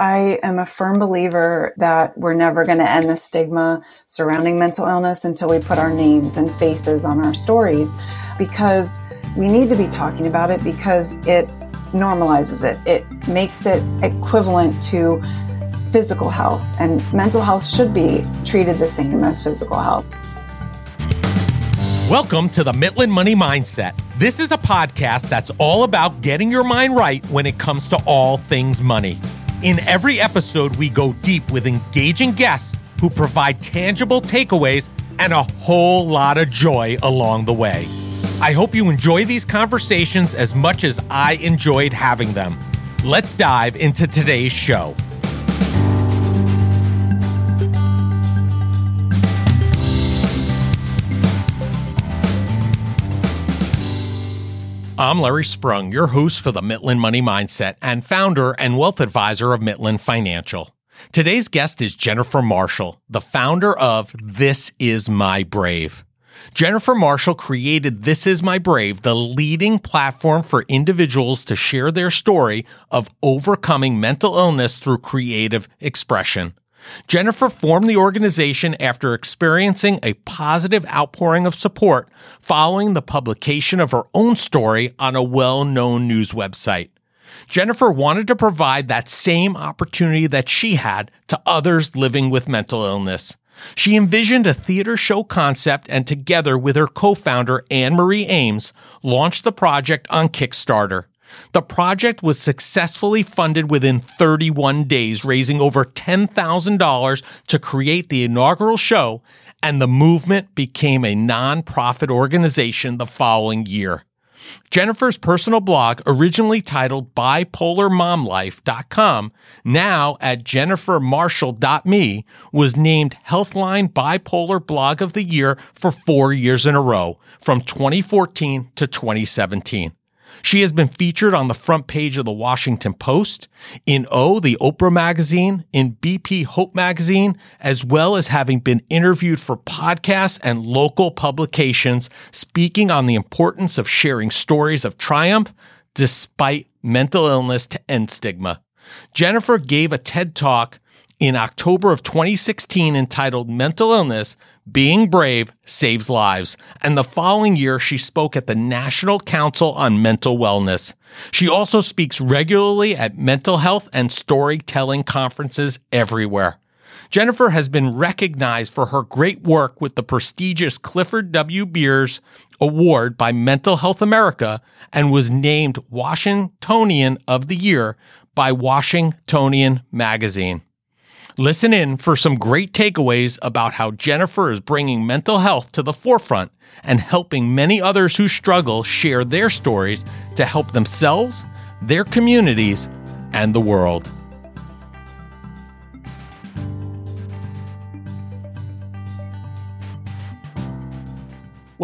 I am a firm believer that we're never going to end the stigma surrounding mental illness until we put our names and faces on our stories because we need to be talking about it because it normalizes it. It makes it equivalent to physical health, and mental health should be treated the same as physical health. Welcome to the Mitlin Money Mindset. This is a podcast that's all about getting your mind right when it comes to all things money. In every episode, we go deep with engaging guests who provide tangible takeaways and a whole lot of joy along the way. I hope you enjoy these conversations as much as I enjoyed having them. Let's dive into today's show. I'm Larry Sprung, your host for the Mitlin Money Mindset and founder and wealth advisor of Mitlin Financial. Today's guest is Jennifer Marshall, the founder of This Is My Brave. Jennifer Marshall created This Is My Brave, the leading platform for individuals to share their story of overcoming mental illness through creative expression. Jennifer formed the organization after experiencing a positive outpouring of support following the publication of her own story on a well known news website. Jennifer wanted to provide that same opportunity that she had to others living with mental illness. She envisioned a theater show concept and together with her co-founder Anne Marie Ames launched the project on Kickstarter. The project was successfully funded within 31 days, raising over $10,000 to create the inaugural show, and the movement became a nonprofit organization the following year. Jennifer's personal blog, originally titled bipolarmomlife.com, now at jennifermarshall.me, was named Healthline Bipolar Blog of the Year for four years in a row, from 2014 to 2017. She has been featured on the front page of the Washington Post, in O, the Oprah magazine, in BP Hope magazine, as well as having been interviewed for podcasts and local publications speaking on the importance of sharing stories of triumph despite mental illness to end stigma. Jennifer gave a TED Talk in October of 2016 entitled Mental Illness Being Brave Saves Lives. And the following year, she spoke at the National Council on Mental Wellness. She also speaks regularly at mental health and storytelling conferences everywhere. Jennifer has been recognized for her great work with the prestigious Clifford W. Beers Award by Mental Health America and was named Washingtonian of the Year by Washingtonian Magazine. Listen in for some great takeaways about how Jennifer is bringing mental health to the forefront and helping many others who struggle share their stories to help themselves, their communities, and the world.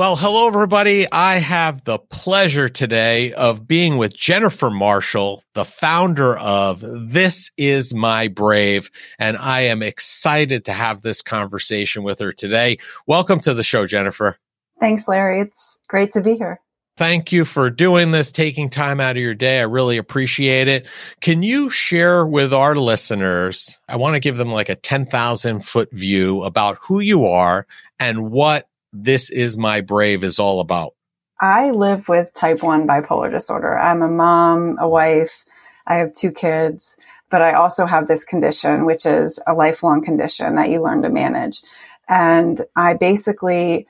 Well, hello, everybody. I have the pleasure today of being with Jennifer Marshall, the founder of This Is My Brave. And I am excited to have this conversation with her today. Welcome to the show, Jennifer. Thanks, Larry. It's great to be here. Thank you for doing this, taking time out of your day. I really appreciate it. Can you share with our listeners? I want to give them like a 10,000 foot view about who you are and what this Is My Brave is all about? I live with type 1 bipolar disorder. I'm a mom, a wife, I have two kids, but I also have this condition, which is a lifelong condition that you learn to manage. And I basically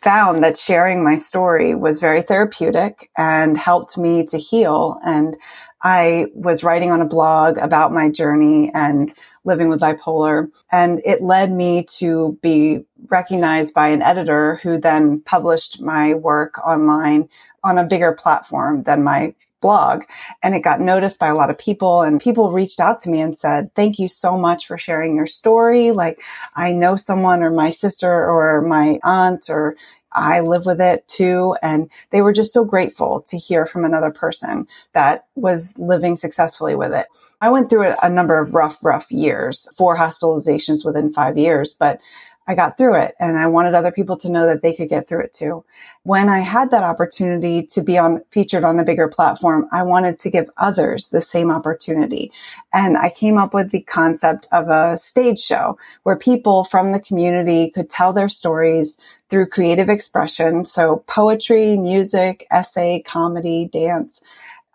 found that sharing my story was very therapeutic and helped me to heal. And I was writing on a blog about my journey and living with bipolar. And it led me to be recognized by an editor who then published my work online on a bigger platform than my blog and it got noticed by a lot of people and people reached out to me and said thank you so much for sharing your story like i know someone or my sister or my aunt or I live with it too. And they were just so grateful to hear from another person that was living successfully with it. I went through a number of rough, rough years, four hospitalizations within five years, but I got through it and I wanted other people to know that they could get through it too. When I had that opportunity to be on featured on a bigger platform, I wanted to give others the same opportunity. And I came up with the concept of a stage show where people from the community could tell their stories through creative expression. So poetry, music, essay, comedy, dance.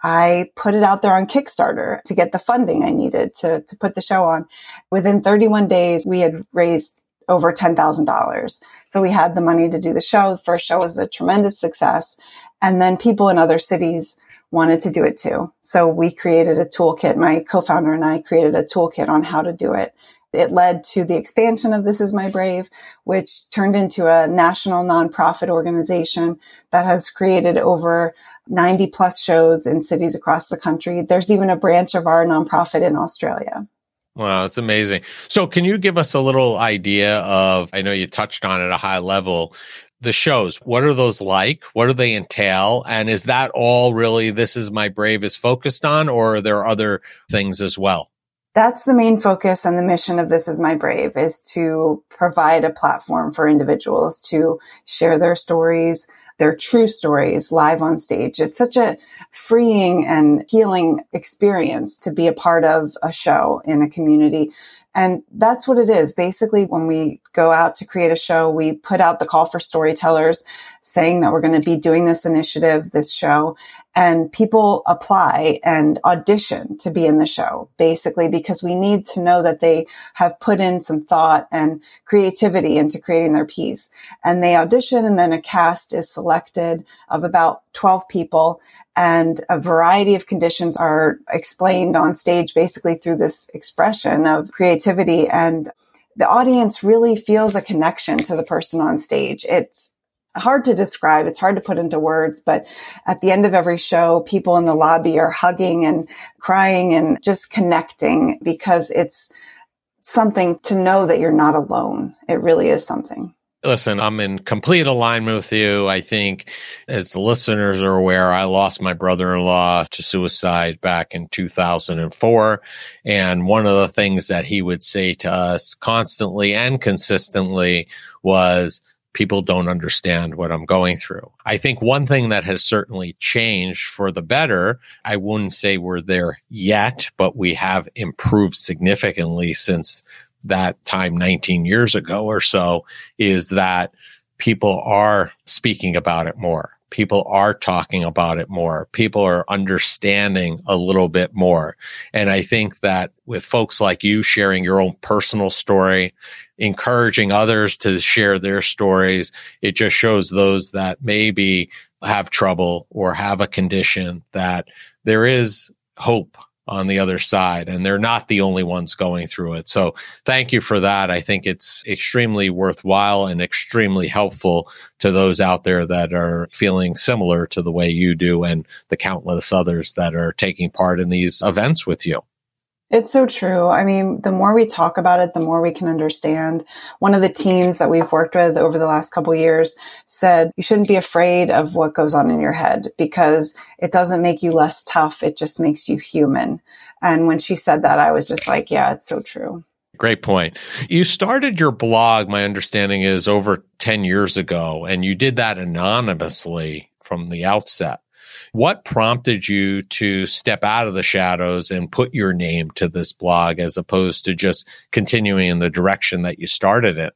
I put it out there on Kickstarter to get the funding I needed to, to put the show on. Within 31 days, we had raised over $10,000. So we had the money to do the show. The first show was a tremendous success. And then people in other cities wanted to do it too. So we created a toolkit. My co-founder and I created a toolkit on how to do it. It led to the expansion of This Is My Brave, which turned into a national nonprofit organization that has created over 90 plus shows in cities across the country. There's even a branch of our nonprofit in Australia. Wow, it's amazing. So, can you give us a little idea of? I know you touched on at a high level. The shows, what are those like? What do they entail? And is that all really This Is My Brave is focused on, or are there other things as well? That's the main focus and the mission of This Is My Brave is to provide a platform for individuals to share their stories, their true stories live on stage. It's such a freeing and healing experience to be a part of a show in a community. And that's what it is. Basically, when we go out to create a show, we put out the call for storytellers saying that we're going to be doing this initiative, this show, and people apply and audition to be in the show basically because we need to know that they have put in some thought and creativity into creating their piece and they audition and then a cast is selected of about 12 people and a variety of conditions are explained on stage basically through this expression of creativity and the audience really feels a connection to the person on stage. It's hard to describe. It's hard to put into words, but at the end of every show, people in the lobby are hugging and crying and just connecting because it's something to know that you're not alone. It really is something. Listen, I'm in complete alignment with you. I think, as the listeners are aware, I lost my brother in law to suicide back in 2004. And one of the things that he would say to us constantly and consistently was, people don't understand what I'm going through. I think one thing that has certainly changed for the better, I wouldn't say we're there yet, but we have improved significantly since that time 19 years ago or so, is that people are speaking about it more people are talking about it more. People are understanding a little bit more. And I think that with folks like you sharing your own personal story, encouraging others to share their stories, it just shows those that maybe have trouble or have a condition that there is hope on the other side and they're not the only ones going through it. So thank you for that. I think it's extremely worthwhile and extremely helpful to those out there that are feeling similar to the way you do and the countless others that are taking part in these events with you. It's so true. I mean, the more we talk about it, the more we can understand. One of the teams that we've worked with over the last couple years said you shouldn't be afraid of what goes on in your head because it doesn't make you less tough. It just makes you human. And when she said that, I was just like, yeah, it's so true. Great point. You started your blog, my understanding is over 10 years ago, and you did that anonymously from the outset. What prompted you to step out of the shadows and put your name to this blog as opposed to just continuing in the direction that you started it?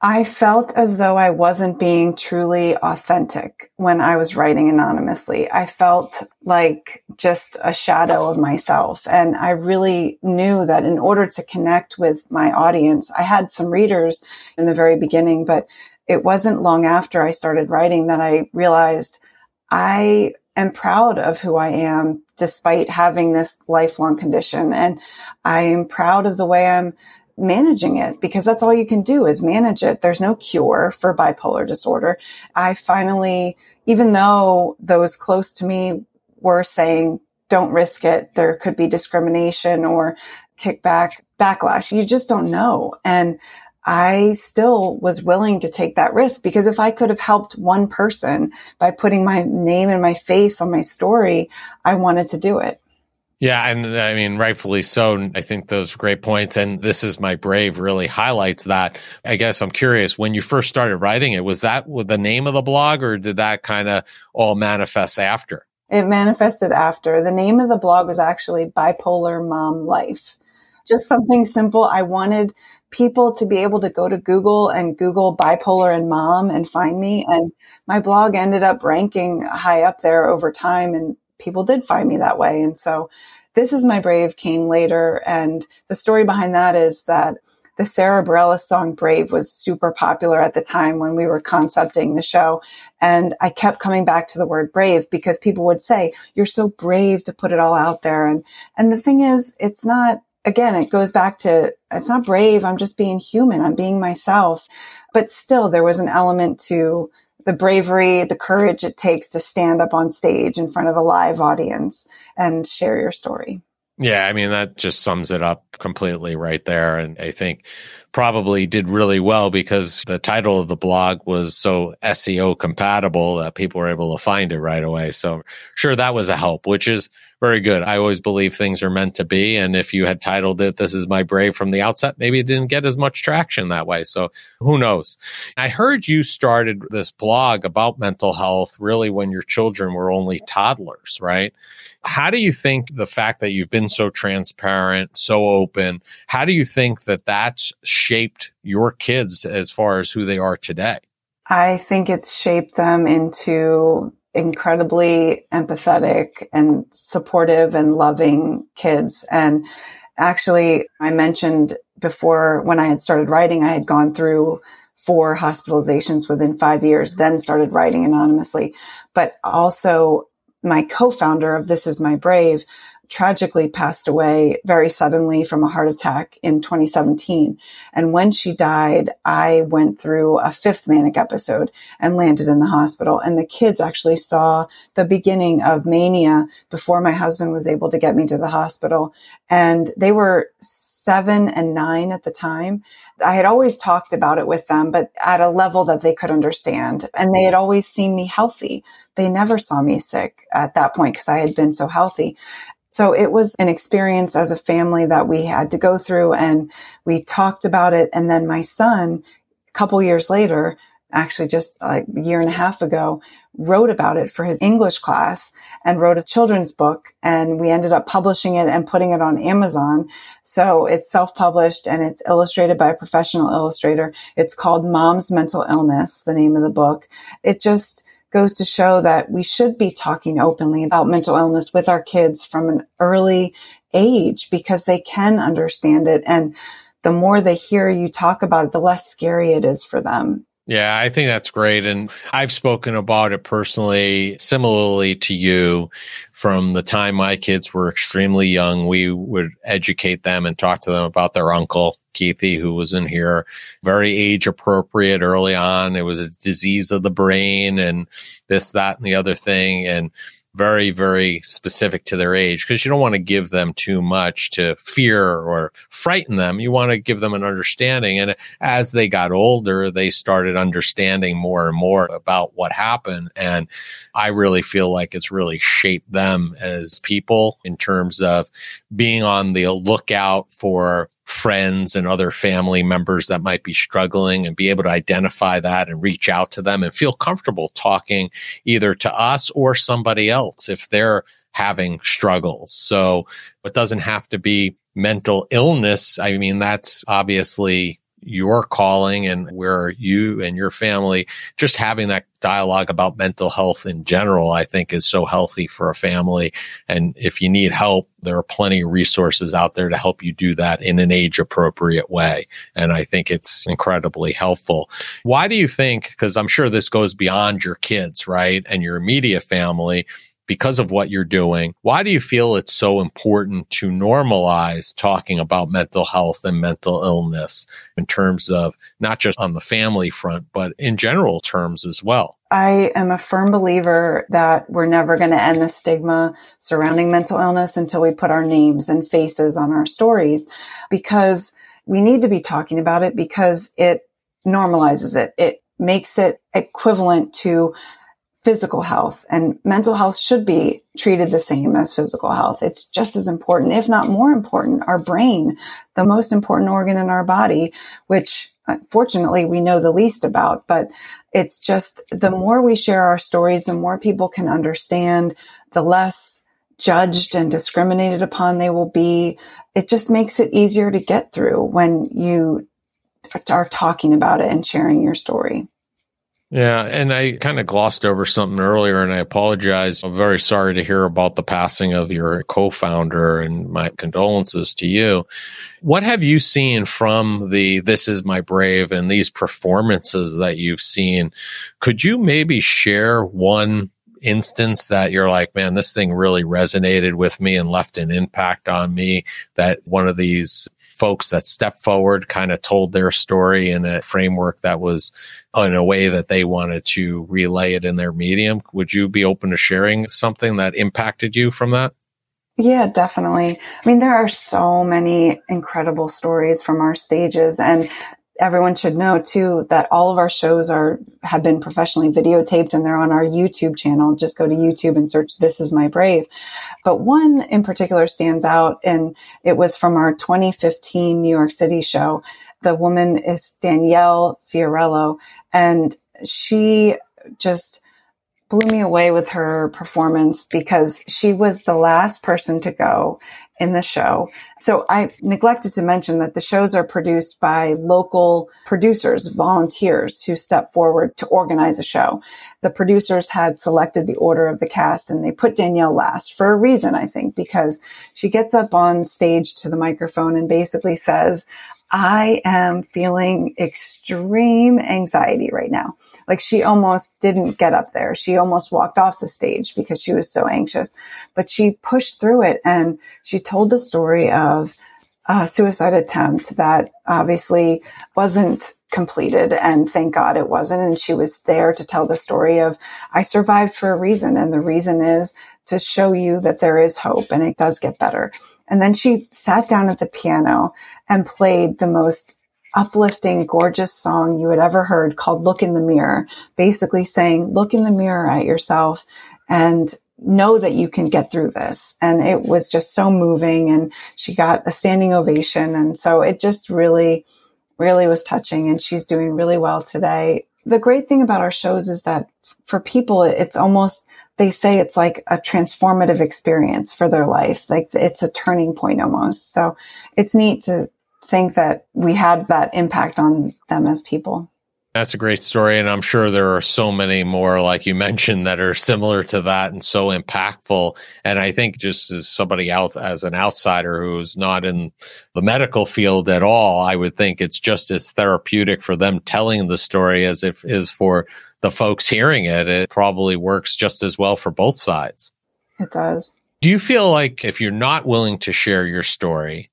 I felt as though I wasn't being truly authentic when I was writing anonymously. I felt like just a shadow of myself. And I really knew that in order to connect with my audience, I had some readers in the very beginning, but it wasn't long after I started writing that I realized I am proud of who I am despite having this lifelong condition. And I am proud of the way I'm managing it because that's all you can do is manage it. There's no cure for bipolar disorder. I finally, even though those close to me were saying, don't risk it, there could be discrimination or kickback, backlash. You just don't know. And I still was willing to take that risk because if I could have helped one person by putting my name and my face on my story, I wanted to do it. Yeah, and uh, I mean, rightfully so. I think those great points. And this is my brave really highlights that. I guess I'm curious when you first started writing it, was that with the name of the blog or did that kind of all manifest after? It manifested after. The name of the blog was actually Bipolar Mom Life. Just something simple. I wanted people to be able to go to Google and Google bipolar and mom and find me. And my blog ended up ranking high up there over time. And people did find me that way. And so this is my brave came later. And the story behind that is that the Sara Bareilles song Brave was super popular at the time when we were concepting the show. And I kept coming back to the word brave because people would say, you're so brave to put it all out there. And, and the thing is, it's not, again, it goes back to, it's not brave. I'm just being human. I'm being myself. But still, there was an element to the bravery, the courage it takes to stand up on stage in front of a live audience and share your story. Yeah, I mean, that just sums it up completely right there. And I think probably did really well because the title of the blog was so SEO compatible that people were able to find it right away. So sure, that was a help, which is very good. I always believe things are meant to be. And if you had titled it, This is My Brave from the outset, maybe it didn't get as much traction that way. So who knows? I heard you started this blog about mental health really when your children were only toddlers, right? How do you think the fact that you've been so transparent, so open, how do you think that that's shaped your kids as far as who they are today? I think it's shaped them into incredibly empathetic and supportive and loving kids. And actually, I mentioned before when I had started writing, I had gone through four hospitalizations within five years, then started writing anonymously. But also, my co-founder of This Is My Brave tragically passed away very suddenly from a heart attack in 2017. And when she died, I went through a fifth manic episode and landed in the hospital. And the kids actually saw the beginning of mania before my husband was able to get me to the hospital. And they were seven and nine at the time. I had always talked about it with them, but at a level that they could understand. And they had always seen me healthy. They never saw me sick at that point because I had been so healthy. So it was an experience as a family that we had to go through and we talked about it. And then my son, a couple years later, actually just like a year and a half ago, wrote about it for his English class and wrote a children's book. And we ended up publishing it and putting it on Amazon. So it's self-published and it's illustrated by a professional illustrator. It's called Mom's Mental Illness, the name of the book. It just, goes to show that we should be talking openly about mental illness with our kids from an early age because they can understand it. And the more they hear you talk about it, the less scary it is for them. Yeah, I think that's great. And I've spoken about it personally, similarly to you. From the time my kids were extremely young, we would educate them and talk to them about their uncle Keithy, who was in here, very age appropriate early on. It was a disease of the brain and this, that, and the other thing. And very, very specific to their age because you don't want to give them too much to fear or frighten them. You want to give them an understanding. And as they got older, they started understanding more and more about what happened. And I really feel like it's really shaped them as people in terms of being on the lookout for friends and other family members that might be struggling and be able to identify that and reach out to them and feel comfortable talking either to us or somebody else if they're having struggles. So it doesn't have to be mental illness. I mean, that's obviously your calling and where you and your family just having that dialogue about mental health in general, I think is so healthy for a family. And if you need help, there are plenty of resources out there to help you do that in an age appropriate way. And I think it's incredibly helpful. Why do you think, because I'm sure this goes beyond your kids, right? And your immediate family because of what you're doing. Why do you feel it's so important to normalize talking about mental health and mental illness in terms of not just on the family front, but in general terms as well? I am a firm believer that we're never going to end the stigma surrounding mental illness until we put our names and faces on our stories because we need to be talking about it because it normalizes it. It makes it equivalent to physical health and mental health should be treated the same as physical health. It's just as important, if not more important, our brain, the most important organ in our body, which uh, fortunately we know the least about, but it's just the more we share our stories, the more people can understand, the less judged and discriminated upon they will be. It just makes it easier to get through when you are talking about it and sharing your story. Yeah, and I kind of glossed over something earlier, and I apologize. I'm very sorry to hear about the passing of your co founder, and my condolences to you. What have you seen from the This Is My Brave and these performances that you've seen? Could you maybe share one instance that you're like, man, this thing really resonated with me and left an impact on me that one of these folks that stepped forward kind of told their story in a framework that was in a way that they wanted to relay it in their medium. Would you be open to sharing something that impacted you from that? Yeah, definitely. I mean, there are so many incredible stories from our stages and everyone should know too that all of our shows are have been professionally videotaped and they're on our YouTube channel. Just go to YouTube and search "This Is My Brave." But one in particular stands out, and it was from our 2015 New York City show. The woman is Danielle Fiorello, and she just blew me away with her performance because she was the last person to go in the show. So I neglected to mention that the shows are produced by local producers, volunteers who step forward to organize a show. The producers had selected the order of the cast and they put Danielle last for a reason, I think, because she gets up on stage to the microphone and basically says, I am feeling extreme anxiety right now. Like she almost didn't get up there. She almost walked off the stage because she was so anxious, but she pushed through it and she told the story of a suicide attempt that obviously wasn't completed and thank God it wasn't. And she was there to tell the story of I survived for a reason. And the reason is to show you that there is hope and it does get better. And then she sat down at the piano and played the most uplifting, gorgeous song you had ever heard called Look in the Mirror, basically saying, look in the mirror at yourself and know that you can get through this. And it was just so moving. And she got a standing ovation. And so it just really, really was touching. And she's doing really well today. The great thing about our shows is that for people, it's almost, they say it's like a transformative experience for their life. Like it's a turning point almost. So it's neat to think that we had that impact on them as people. That's a great story. And I'm sure there are so many more, like you mentioned, that are similar to that and so impactful. And I think just as somebody else, as an outsider who's not in the medical field at all, I would think it's just as therapeutic for them telling the story as it is for the folks hearing it. It probably works just as well for both sides. It does. Do you feel like if you're not willing to share your story,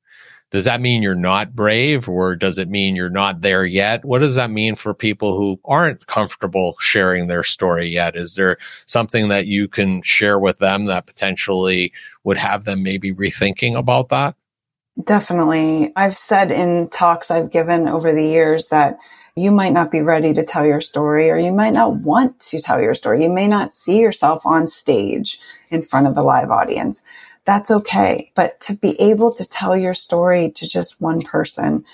does that mean you're not brave or does it mean you're not there yet? What does that mean for people who aren't comfortable sharing their story yet? Is there something that you can share with them that potentially would have them maybe rethinking about that? Definitely. I've said in talks I've given over the years that you might not be ready to tell your story or you might not want to tell your story. You may not see yourself on stage in front of a live audience that's okay. But to be able to tell your story to just one person,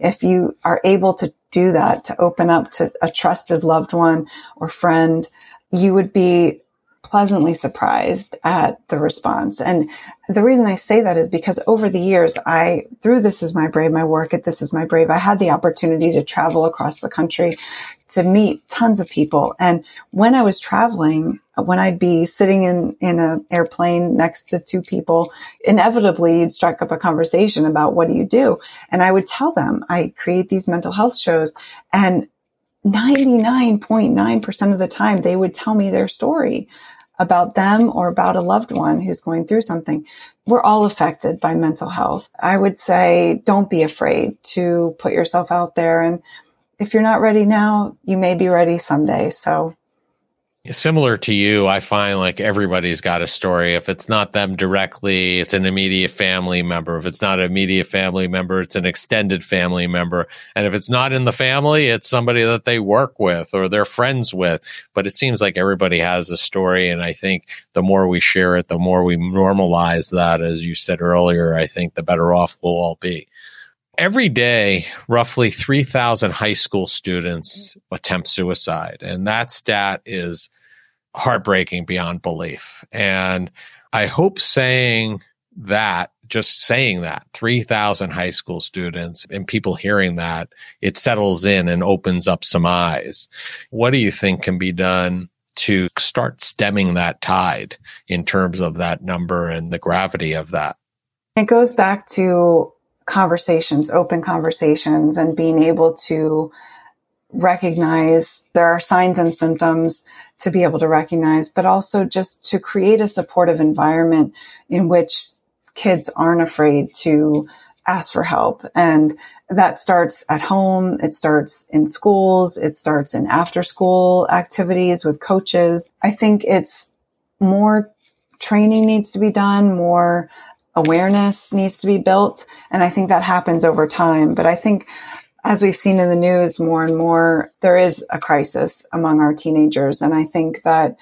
if you are able to do that, to open up to a trusted loved one or friend, you would be pleasantly surprised at the response. And the reason I say that is because over the years, I, through This Is My Brave, my work at This Is My Brave, I had the opportunity to travel across the country to meet tons of people. And when I was traveling, when I'd be sitting in, in an airplane next to two people, inevitably you'd strike up a conversation about what do you do? And I would tell them I create these mental health shows and 99.9% of the time they would tell me their story about them or about a loved one who's going through something. We're all affected by mental health. I would say don't be afraid to put yourself out there. And if you're not ready now, you may be ready someday. So similar to you, I find like everybody's got a story. If it's not them directly, it's an immediate family member. If it's not an immediate family member, it's an extended family member. And if it's not in the family, it's somebody that they work with or they're friends with. But it seems like everybody has a story. And I think the more we share it, the more we normalize that, as you said earlier, I think the better off we'll all be every day, roughly 3,000 high school students attempt suicide. And that stat is heartbreaking beyond belief. And I hope saying that, just saying that, 3,000 high school students and people hearing that, it settles in and opens up some eyes. What do you think can be done to start stemming that tide in terms of that number and the gravity of that? It goes back to conversations, open conversations, and being able to recognize there are signs and symptoms to be able to recognize, but also just to create a supportive environment in which kids aren't afraid to ask for help. And that starts at home. It starts in schools. It starts in after school activities with coaches. I think it's more training needs to be done, more awareness needs to be built. And I think that happens over time. But I think as we've seen in the news more and more, there is a crisis among our teenagers. And I think that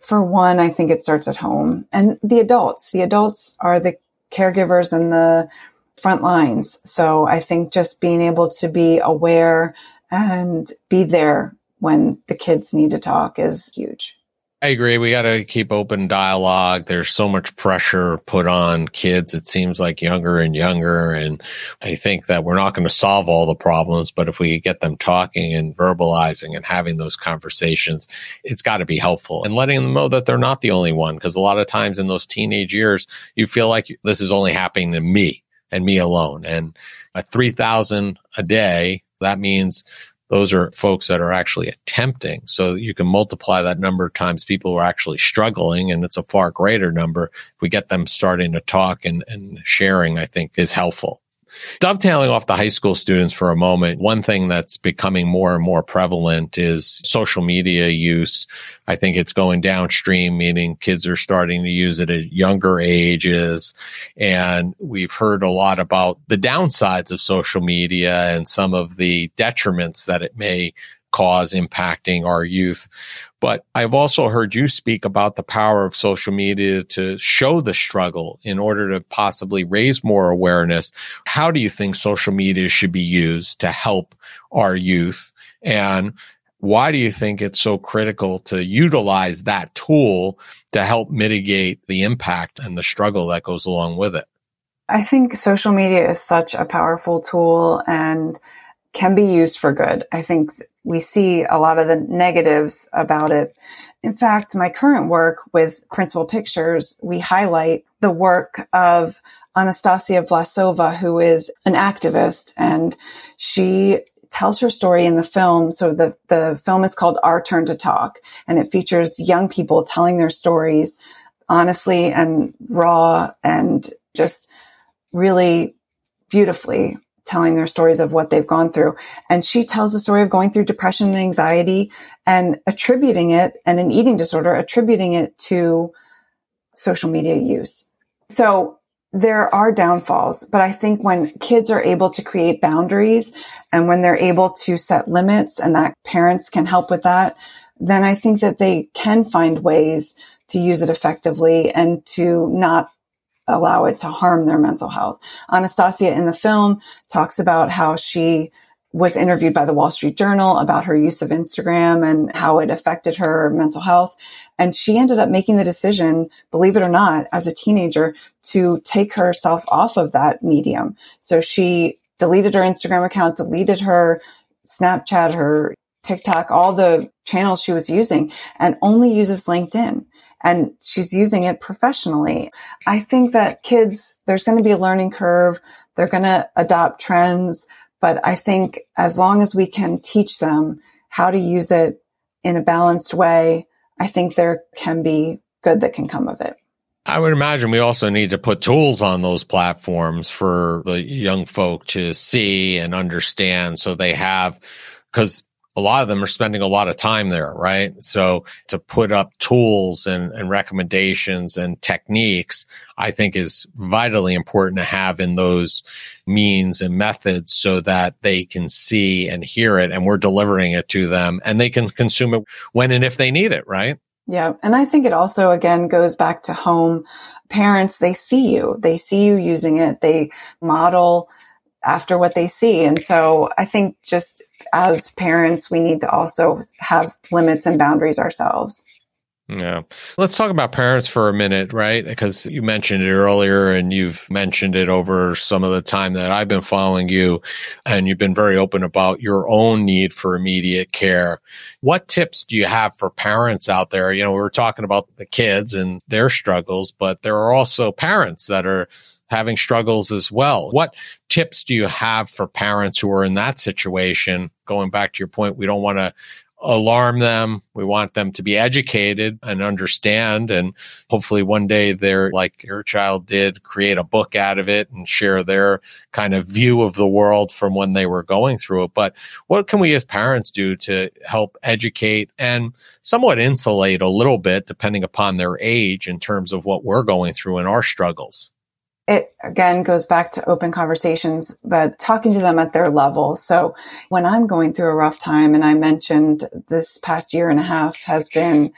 for one, I think it starts at home and the adults. The adults are the caregivers and the front lines. So I think just being able to be aware and be there when the kids need to talk is huge. I agree. We got to keep open dialogue. There's so much pressure put on kids. It seems like younger and younger. And I think that we're not going to solve all the problems, but if we get them talking and verbalizing and having those conversations, it's got to be helpful and letting them know that they're not the only one. Cause a lot of times in those teenage years, you feel like this is only happening to me and me alone. And at 3000 a day, that means those are folks that are actually attempting. So you can multiply that number of times people are actually struggling, and it's a far greater number. If we get them starting to talk and, and sharing, I think is helpful. Dovetailing off the high school students for a moment, one thing that's becoming more and more prevalent is social media use. I think it's going downstream, meaning kids are starting to use it at younger ages. And we've heard a lot about the downsides of social media and some of the detriments that it may cause impacting our youth. But I've also heard you speak about the power of social media to show the struggle in order to possibly raise more awareness. How do you think social media should be used to help our youth? And why do you think it's so critical to utilize that tool to help mitigate the impact and the struggle that goes along with it? I think social media is such a powerful tool and can be used for good. I think we see a lot of the negatives about it. In fact, my current work with Principal Pictures, we highlight the work of Anastasia Vlasova, who is an activist, and she tells her story in the film. So the, the film is called Our Turn to Talk, and it features young people telling their stories honestly and raw and just really beautifully telling their stories of what they've gone through. And she tells the story of going through depression and anxiety and attributing it and an eating disorder, attributing it to social media use. So there are downfalls, but I think when kids are able to create boundaries and when they're able to set limits and that parents can help with that, then I think that they can find ways to use it effectively and to not allow it to harm their mental health. Anastasia in the film talks about how she was interviewed by the Wall Street Journal about her use of Instagram and how it affected her mental health. And she ended up making the decision, believe it or not, as a teenager to take herself off of that medium. So she deleted her Instagram account, deleted her Snapchat, her TikTok, all the channels she was using and only uses LinkedIn and she's using it professionally. I think that kids, there's going to be a learning curve. They're going to adopt trends, but I think as long as we can teach them how to use it in a balanced way, I think there can be good that can come of it. I would imagine we also need to put tools on those platforms for the young folk to see and understand so they have, because a lot of them are spending a lot of time there, right? So to put up tools and, and recommendations and techniques, I think is vitally important to have in those means and methods so that they can see and hear it and we're delivering it to them and they can consume it when and if they need it, right? Yeah. And I think it also, again, goes back to home. Parents, they see you, they see you using it, they model after what they see. And so I think just as parents, we need to also have limits and boundaries ourselves. Yeah. Let's talk about parents for a minute, right? Because you mentioned it earlier and you've mentioned it over some of the time that I've been following you and you've been very open about your own need for immediate care. What tips do you have for parents out there? You know, we were talking about the kids and their struggles, but there are also parents that are having struggles as well. What tips do you have for parents who are in that situation? Going back to your point, we don't want to alarm them. We want them to be educated and understand. And hopefully one day they're like your child did create a book out of it and share their kind of view of the world from when they were going through it. But what can we as parents do to help educate and somewhat insulate a little bit depending upon their age in terms of what we're going through in our struggles? It again goes back to open conversations, but talking to them at their level. So when I'm going through a rough time, and I mentioned this past year and a half has been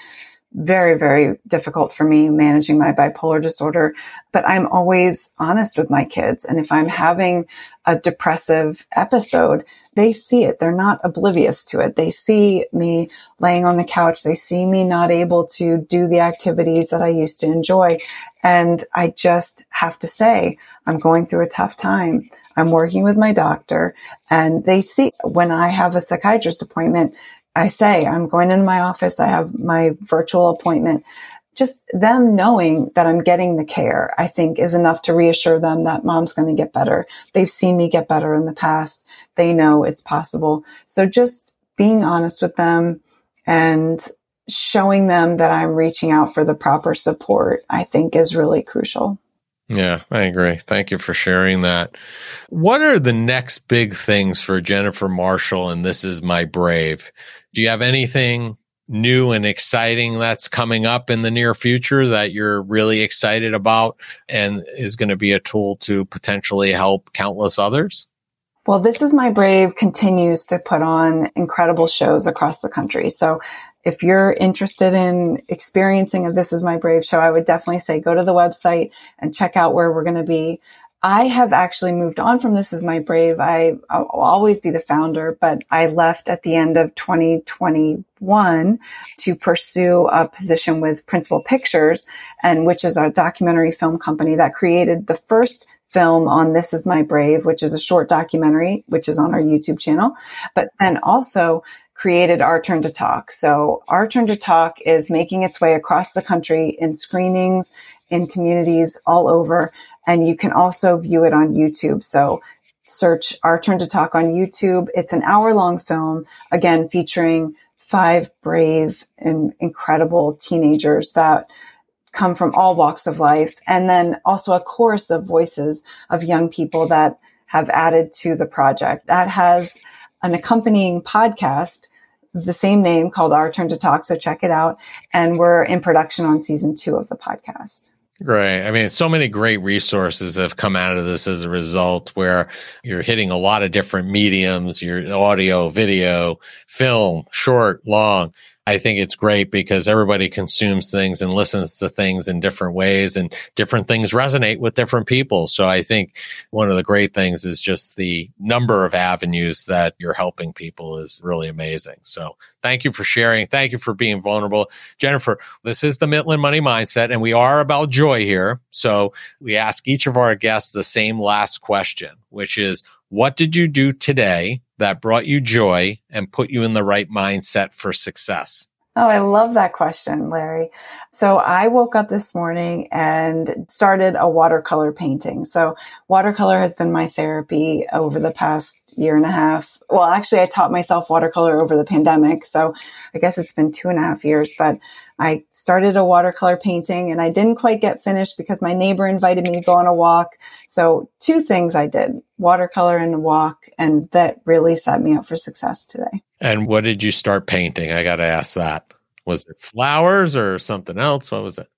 very, very difficult for me managing my bipolar disorder, but I'm always honest with my kids. And if I'm having a depressive episode, they see it. They're not oblivious to it. They see me laying on the couch. They see me not able to do the activities that I used to enjoy. And I just have to say, I'm going through a tough time. I'm working with my doctor and they see when I have a psychiatrist appointment, I say, I'm going into my office. I have my virtual appointment. Just them knowing that I'm getting the care, I think is enough to reassure them that mom's going to get better. They've seen me get better in the past. They know it's possible. So just being honest with them and showing them that I'm reaching out for the proper support, I think is really crucial. Yeah, I agree. Thank you for sharing that. What are the next big things for Jennifer Marshall and This Is My Brave? Do you have anything new and exciting that's coming up in the near future that you're really excited about and is going to be a tool to potentially help countless others? Well, This Is My Brave continues to put on incredible shows across the country. So if you're interested in experiencing a This Is My Brave show, I would definitely say go to the website and check out where we're going to be. I have actually moved on from This Is My Brave. I, will always be the founder, but I left at the end of 2021 to pursue a position with Principal Pictures, and which is a documentary film company that created the first film on This Is My Brave, which is a short documentary, which is on our YouTube channel, but then also created Our Turn to Talk. So Our Turn to Talk is making its way across the country in screenings in communities all over. And you can also view it on YouTube. So search Our Turn to Talk on YouTube. It's an hour long film, again, featuring five brave and incredible teenagers that come from all walks of life. And then also a chorus of voices of young people that have added to the project that has an accompanying podcast the same name called Our Turn to Talk. So check it out. And we're in production on season two of the podcast. Great. I mean, so many great resources have come out of this as a result where you're hitting a lot of different mediums, your audio, video, film, short, long. I think it's great because everybody consumes things and listens to things in different ways and different things resonate with different people. So I think one of the great things is just the number of avenues that you're helping people is really amazing. So thank you for sharing. Thank you for being vulnerable. Jennifer, this is the Mitlin Money Mindset and we are about joy here. So we ask each of our guests the same last question, which is what did you do today that brought you joy and put you in the right mindset for success? Oh, I love that question, Larry. So I woke up this morning and started a watercolor painting. So watercolor has been my therapy over the past year and a half. Well, actually, I taught myself watercolor over the pandemic. So I guess it's been two and a half years, but I started a watercolor painting and I didn't quite get finished because my neighbor invited me to go on a walk. So two things I did. watercolor and walk. And that really set me up for success today. And what did you start painting? I got to ask that. Was it flowers or something else? What was it?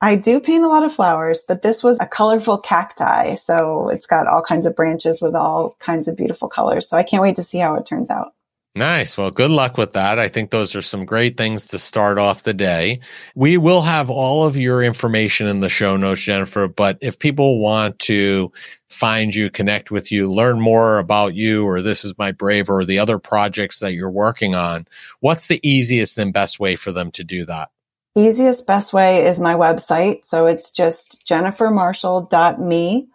I do paint a lot of flowers, but this was a colorful cacti. So it's got all kinds of branches with all kinds of beautiful colors. So I can't wait to see how it turns out. Nice. Well, good luck with that. I think those are some great things to start off the day. We will have all of your information in the show notes, Jennifer. But if people want to find you, connect with you, learn more about you, or this is my brave, or the other projects that you're working on, what's the easiest and best way for them to do that? Easiest, best way is my website. So it's just jennifermarshall.me.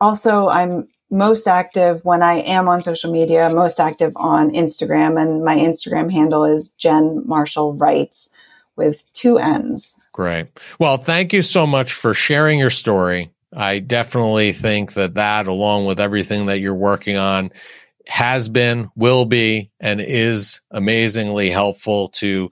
Also, I'm most active when I am on social media, most active on Instagram, and my Instagram handle is Jen Marshall Writes with two N's. Great. Well, thank you so much for sharing your story. I definitely think that that, along with everything that you're working on, has been, will be, and is amazingly helpful to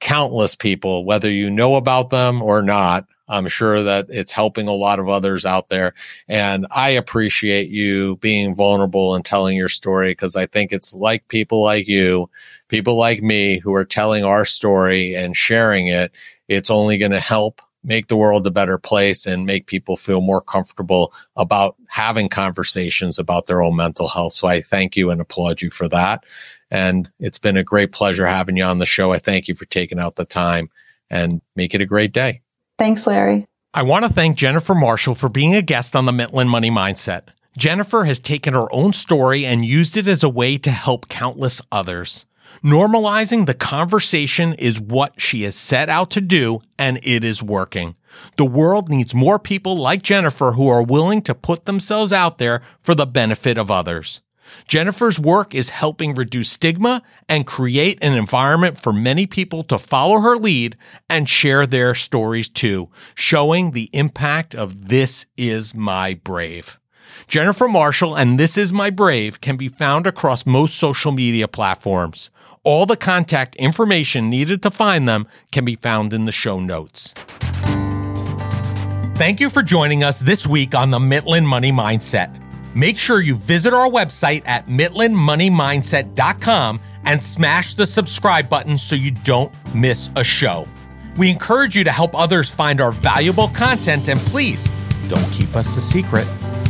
countless people, whether you know about them or not. I'm sure that it's helping a lot of others out there. And I appreciate you being vulnerable and telling your story because I think it's like people like you, people like me who are telling our story and sharing it. It's only going to help make the world a better place and make people feel more comfortable about having conversations about their own mental health. So I thank you and applaud you for that. And it's been a great pleasure having you on the show. I thank you for taking out the time and make it a great day. Thanks, Larry. I want to thank Jennifer Marshall for being a guest on the Mitlin Money Mindset. Jennifer has taken her own story and used it as a way to help countless others. Normalizing the conversation is what she has set out to do, and it is working. The world needs more people like Jennifer who are willing to put themselves out there for the benefit of others. Jennifer's work is helping reduce stigma and create an environment for many people to follow her lead and share their stories too, showing the impact of This Is My Brave. Jennifer Marshall and This Is My Brave can be found across most social media platforms. All the contact information needed to find them can be found in the show notes. Thank you for joining us this week on the Mitlin Money Mindset. Make sure you visit our website at mitlinmoneymindset.com and smash the subscribe button so you don't miss a show. We encourage you to help others find our valuable content and please don't keep us a secret.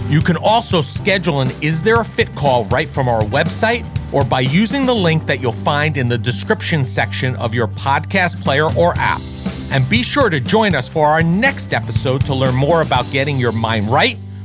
You can also schedule an Is There a Fit call right from our website or by using the link that you'll find in the description section of your podcast player or app. And be sure to join us for our next episode to learn more about getting your mind right